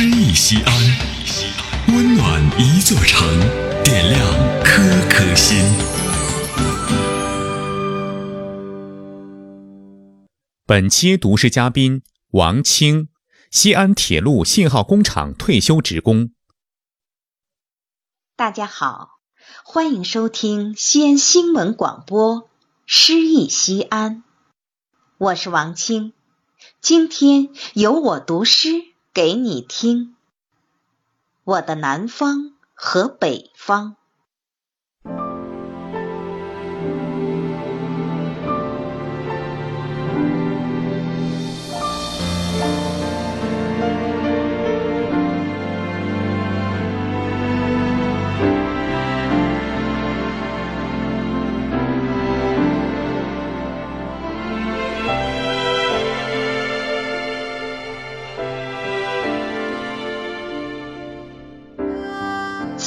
诗意西安，温暖一座城，点亮颗颗心。本期读诗嘉宾王清，西安铁路信号工厂退休职工。大家好，欢迎收听西安新闻广播《诗意西安》，我是王清，今天由我读诗给你听。我的南方和北方。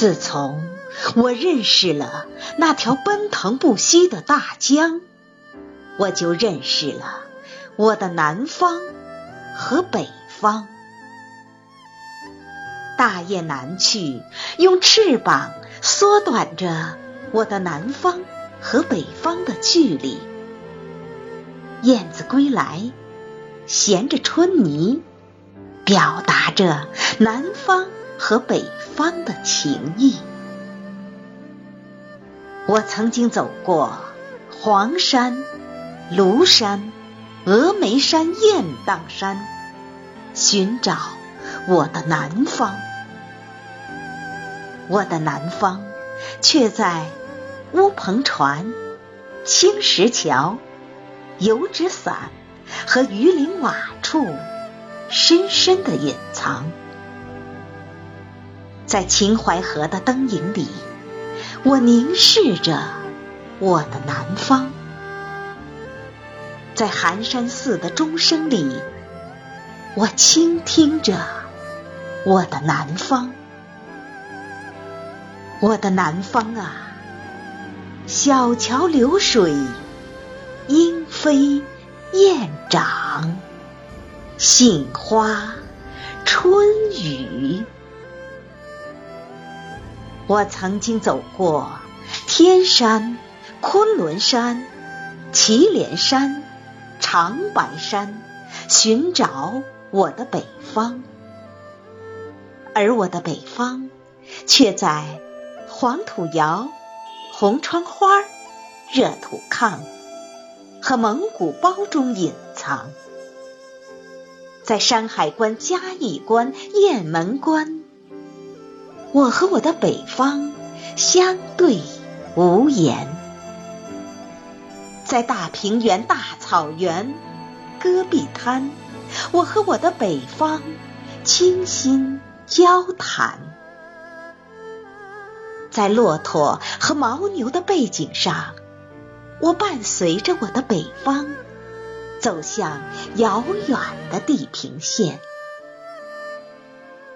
自从我认识了那条奔腾不息的大江，我就认识了我的南方和北方。大雁南去，用翅膀缩短着我的南方和北方的距离。燕子归来，衔着春泥，表达着南方。和北方的情谊。我曾经走过黄山、庐山、峨眉山、雁荡山，寻找我的南方。我的南方，却在乌篷船、青石桥、油纸伞和鱼鳞瓦处深深的隐藏。在秦淮河的灯影里，我凝视着我的南方；在寒山寺的钟声里，我倾听着我的南方。我的南方啊，小桥流水，莺飞燕长，杏花春雨。我曾经走过天山、昆仑山、祁连山、长白山，寻找我的北方，而我的北方却在黄土窑、红窗花、热土炕和蒙古包中隐藏，在山海关、嘉峪关、雁门关。我和我的北方相对无言，在大平原、大草原、戈壁滩，我和我的北方倾心交谈，在骆驼和牦牛的背景上，我伴随着我的北方走向遥远的地平线。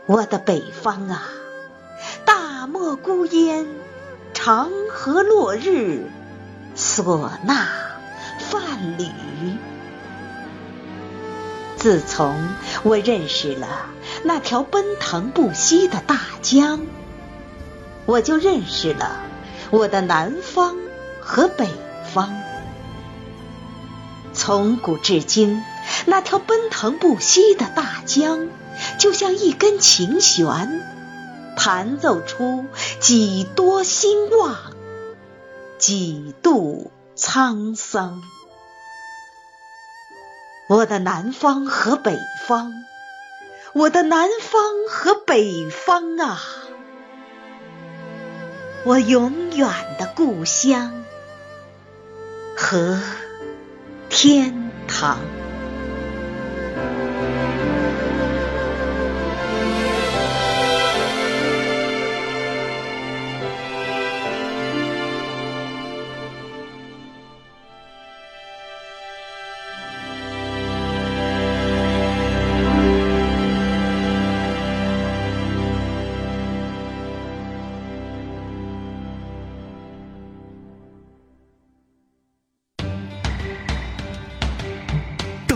我的北方啊！漠孤烟，长河落日，唢呐泛缕。自从我认识了那条奔腾不息的大江，我就认识了我的南方和北方。从古至今，那条奔腾不息的大江，就像一根琴弦。弹奏出几多兴旺，几度沧桑。我的南方和北方，我的南方和北方啊，我永远的故乡和天堂。